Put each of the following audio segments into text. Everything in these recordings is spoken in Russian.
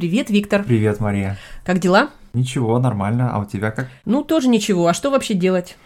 Привет, Виктор. Привет, Мария. Как дела? Ничего, нормально. А у тебя как? Ну, тоже ничего. А что вообще делать?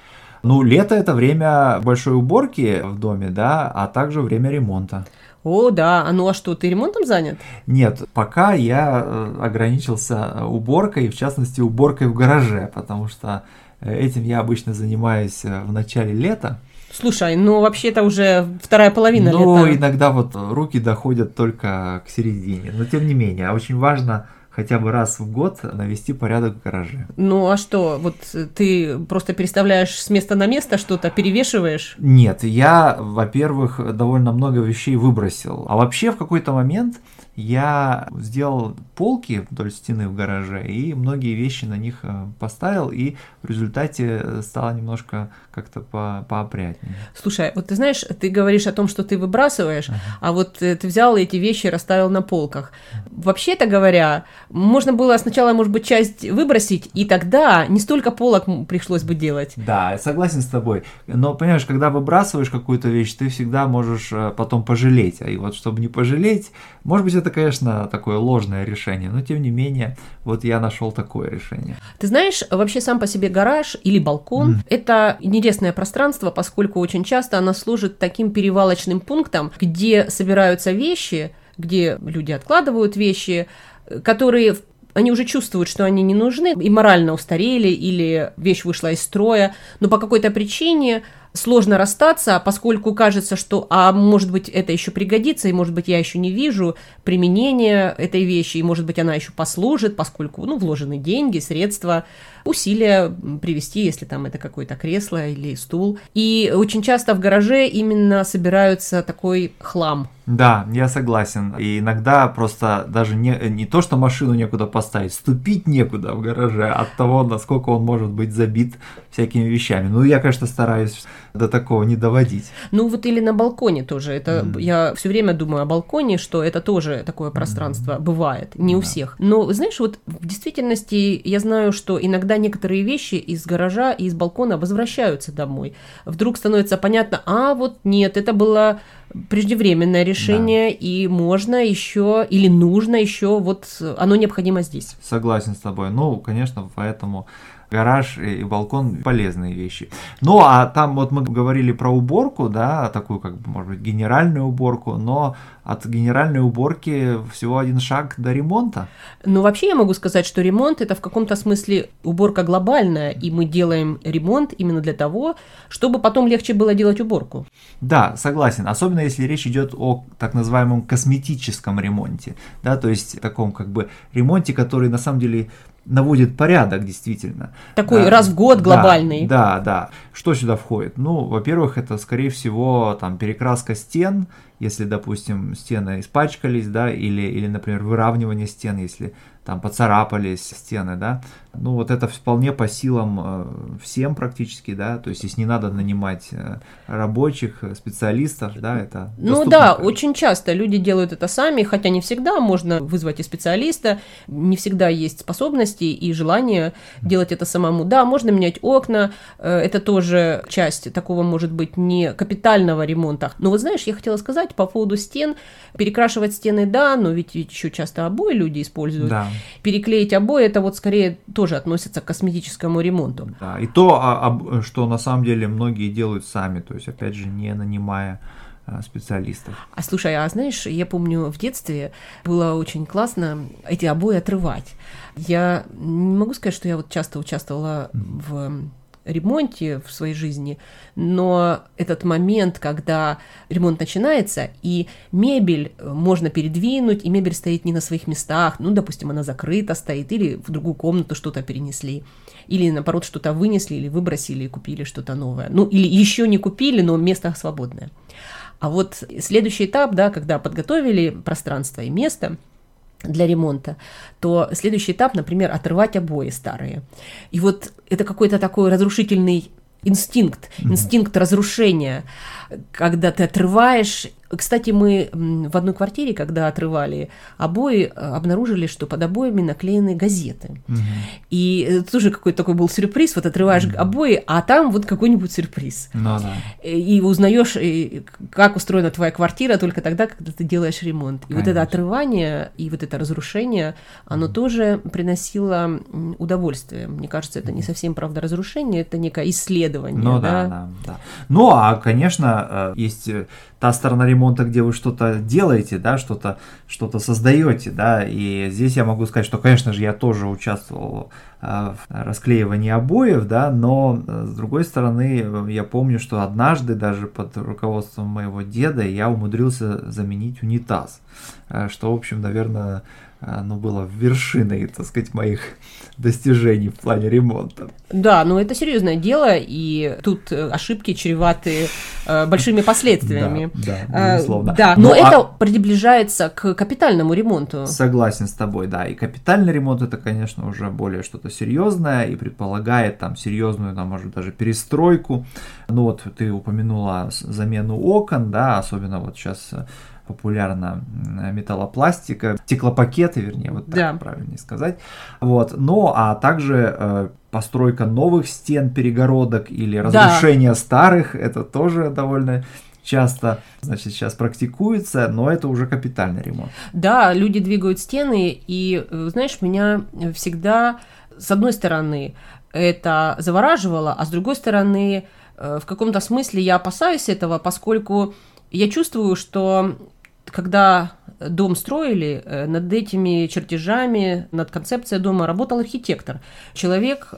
Ну, лето это время большой уборки в доме, да, а также время ремонта. О, да. А ну а что, ты ремонтом занят? Нет, пока я э, ограничился уборкой, в частности, уборкой в гараже, потому что э, этим я обычно занимаюсь э, в начале лета. Слушай, ну вообще это уже вторая половина Ну, лета. иногда вот руки доходят только к середине. Но тем не менее, очень важно хотя бы раз в год навести порядок в гараже. Ну а что, вот ты просто переставляешь с места на место что-то, перевешиваешь? Нет, я, во-первых, довольно много вещей выбросил. А вообще в какой-то момент я сделал полки вдоль стены в гараже и многие вещи на них э, поставил, и в результате стало немножко как-то по поопрятнее. Слушай, вот ты знаешь, ты говоришь о том, что ты выбрасываешь, Ага. а вот э, ты взял эти вещи и расставил на полках. Вообще-то говоря, можно было сначала, может быть, часть выбросить, и тогда не столько полок пришлось бы делать. Да, согласен с тобой. Но понимаешь, когда выбрасываешь какую-то вещь, ты всегда можешь э, потом пожалеть. А и вот чтобы не пожалеть, может быть, это, конечно, такое ложное решение, но тем не менее, вот я нашел такое решение. Ты знаешь, вообще сам по себе гараж или балкон – это интересное пространство, поскольку очень часто оно служит таким перевалочным пунктом, где собираются вещи, где люди откладывают вещи, которые они уже чувствуют, что они не нужны, и морально устарели, или вещь вышла из строя, но по какой-то причине сложно расстаться, поскольку кажется, что, а может быть, это еще пригодится, и может быть, я еще не вижу применения этой вещи, и может быть, она еще послужит, поскольку, ну, вложены деньги, средства, усилия привести, если там это какое-то кресло или стул. И очень часто в гараже именно собираются такой хлам. Да, я согласен. И иногда просто даже не, не то, что машину некуда поставить, ступить некуда в гараже от того, насколько он может быть забит всякими вещами. Ну, я, конечно, стараюсь до такого не доводить. Ну вот или на балконе тоже. Это Мгм. я все время думаю о балконе, что это тоже такое пространство бывает, не у Да. всех. Но знаешь, вот в действительности я знаю, что иногда некоторые вещи из гаража и из балкона возвращаются домой. Вдруг становится понятно, а вот нет, это было преждевременное решение, и можно еще или нужно еще, вот оно необходимо здесь. Согласен с тобой. Ну, конечно, поэтому гараж и балкон полезные вещи. Ну, а там вот мы говорили про уборку, да, такую как бы, может быть, генеральную уборку, но от генеральной уборки всего один шаг до ремонта. Но вообще я могу сказать, что ремонт это в каком-то смысле уборка глобальная, и мы делаем ремонт именно для того, чтобы потом легче было делать уборку. Да, согласен. Особенно если речь идет о так называемом косметическом ремонте, да, то есть таком как бы ремонте, который на самом деле наводит порядок действительно. Такой Да, раз в год да, глобальный. Да, да. Что сюда входит? Ну, во-первых, это, скорее всего, там перекраска стен, если, допустим, стены испачкались, да, или, или, например, выравнивание стен, если там поцарапались стены, да. Ну, вот это вполне по силам э, всем практически, да, то есть здесь не надо нанимать э, рабочих, специалистов, да, это Ну да, как- очень часто люди делают это сами, хотя не всегда можно вызвать и специалиста, не всегда есть способности и желание делать это самому. Да, можно менять окна, э, это тоже часть такого, может быть, не капитального ремонта. Но вот знаешь, я хотела сказать по поводу стен, перекрашивать стены, да, но ведь еще часто обои люди используют. Да, Переклеить обои, это вот скорее тоже относится к косметическому ремонту. да. И то, а, что на самом деле многие делают сами, то есть, опять же, не нанимая э, специалистов. А слушай, а знаешь, я помню в детстве было очень классно эти обои отрывать. Я не могу сказать, что я вот часто участвовала в ремонте в своей жизни, но этот момент, когда ремонт начинается, и мебель э, можно передвинуть, и мебель стоит не на своих местах, ну, допустим, она закрыта стоит, или в другую комнату что-то перенесли, или, наоборот, что-то вынесли, или выбросили и купили что-то новое. Ну, или еще не купили, но место свободное. А вот следующий этап, да, когда подготовили пространство и место для ремонта, то следующий этап, например, отрывать обои старые. И вот это какой-то такой разрушительный инстинкт, инстинкт разрушения, когда ты отрываешь, Кстати, мы в одной квартире, когда отрывали обои, обнаружили, что под обоями наклеены газеты. Угу. И это тоже какой-то такой был сюрприз. Вот отрываешь угу. обои, а там вот какой-нибудь сюрприз. Ну, да. И узнаешь, как устроена твоя квартира только тогда, когда ты делаешь ремонт. И Конечно. вот это отрывание и вот это разрушение, оно угу. тоже приносило удовольствие. Мне кажется, это не совсем, правда, разрушение, это некое исследование. Ну да, да, да. да. Ну а, конечно, э, есть э, та сторона ремонта, где вы что-то делаете, да, что-то что создаете, да, и здесь я могу сказать, что, конечно же, я тоже участвовал э, в расклеивании обоев, да, но с другой стороны, я помню, что однажды даже под руководством моего деда я умудрился заменить унитаз, что, в общем, наверное, оно было вершиной, так сказать, моих достижений в плане ремонта. Да, ну это серьезное дело, и тут э, ошибки чреваты э, большими последствиями. Да, да безусловно. Э, да, но, но ну, это а... приближается к капитальному ремонту. Согласен с тобой, да. И капитальный ремонт это, конечно, уже более что-то серьезное и предполагает там серьезную, там, может даже перестройку. Ну вот ты упомянула замену окон, да, особенно вот сейчас популярна металлопластика, стеклопакеты, вернее, вот так да. правильнее сказать. Вот. Ну, а также э, постройка новых стен, перегородок или разрушение да. старых, это тоже довольно часто, значит, сейчас практикуется, но это уже капитальный ремонт. Да, люди двигают стены, и, э, знаешь, меня всегда, с одной стороны, это завораживало, а с другой стороны, э, в каком-то смысле я опасаюсь этого, поскольку я чувствую, что когда дом строили, э, над этими чертежами, над концепцией дома работал архитектор. Человек,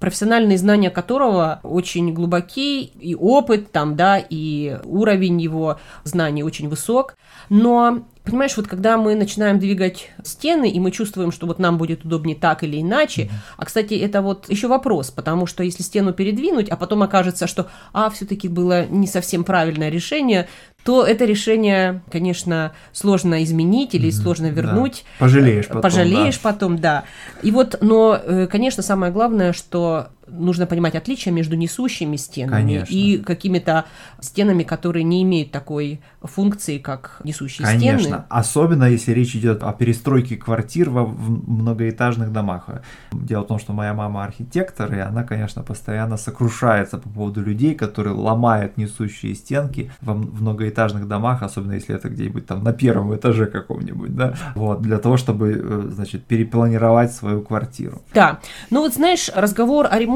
профессиональные знания которого очень глубоки, и опыт там, да, и уровень его знаний очень высок. Но Понимаешь, вот когда мы начинаем двигать стены, и мы чувствуем, что вот нам будет удобнее так или иначе, mm-hmm. а, кстати, это вот еще вопрос, потому что если стену передвинуть, а потом окажется, что, а, все-таки было не совсем правильное решение, то это решение, конечно, сложно изменить или mm-hmm. сложно вернуть. Да. Пожалеешь потом. Пожалеешь да. потом, да. И вот, но, э, конечно, самое главное, что нужно понимать отличия между несущими стенами Конечно. и какими-то стенами, которые не имеют такой функции, как несущие Конечно. стены. Конечно, особенно если речь идет о перестройке квартир во в многоэтажных домах. Дело в том, что моя мама архитектор, и она, конечно, постоянно сокрушается по поводу людей, которые ломают несущие стенки в многоэтажных домах, особенно если это где-нибудь там на первом этаже каком-нибудь, да, вот, для того, чтобы, э, значит, перепланировать свою квартиру. Да, ну вот знаешь, разговор о ремонте,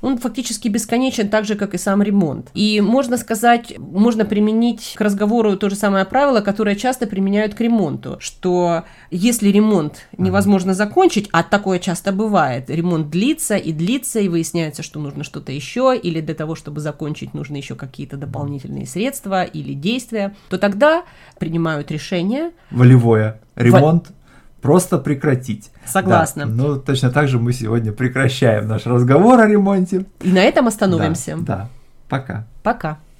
он фактически бесконечен, так же, как и сам ремонт. И можно сказать, можно применить к разговору то же самое правило, которое часто применяют к ремонту, что если ремонт невозможно закончить, а такое часто бывает, ремонт длится и длится, и выясняется, что нужно что-то еще, или для того, чтобы закончить, нужны еще какие-то дополнительные средства или действия, то тогда принимают решение. Волевое. Ремонт. Просто прекратить. Согласна. Да. Ну, точно так же мы сегодня прекращаем наш разговор о ремонте. И на этом остановимся. Да. да. Пока. Пока.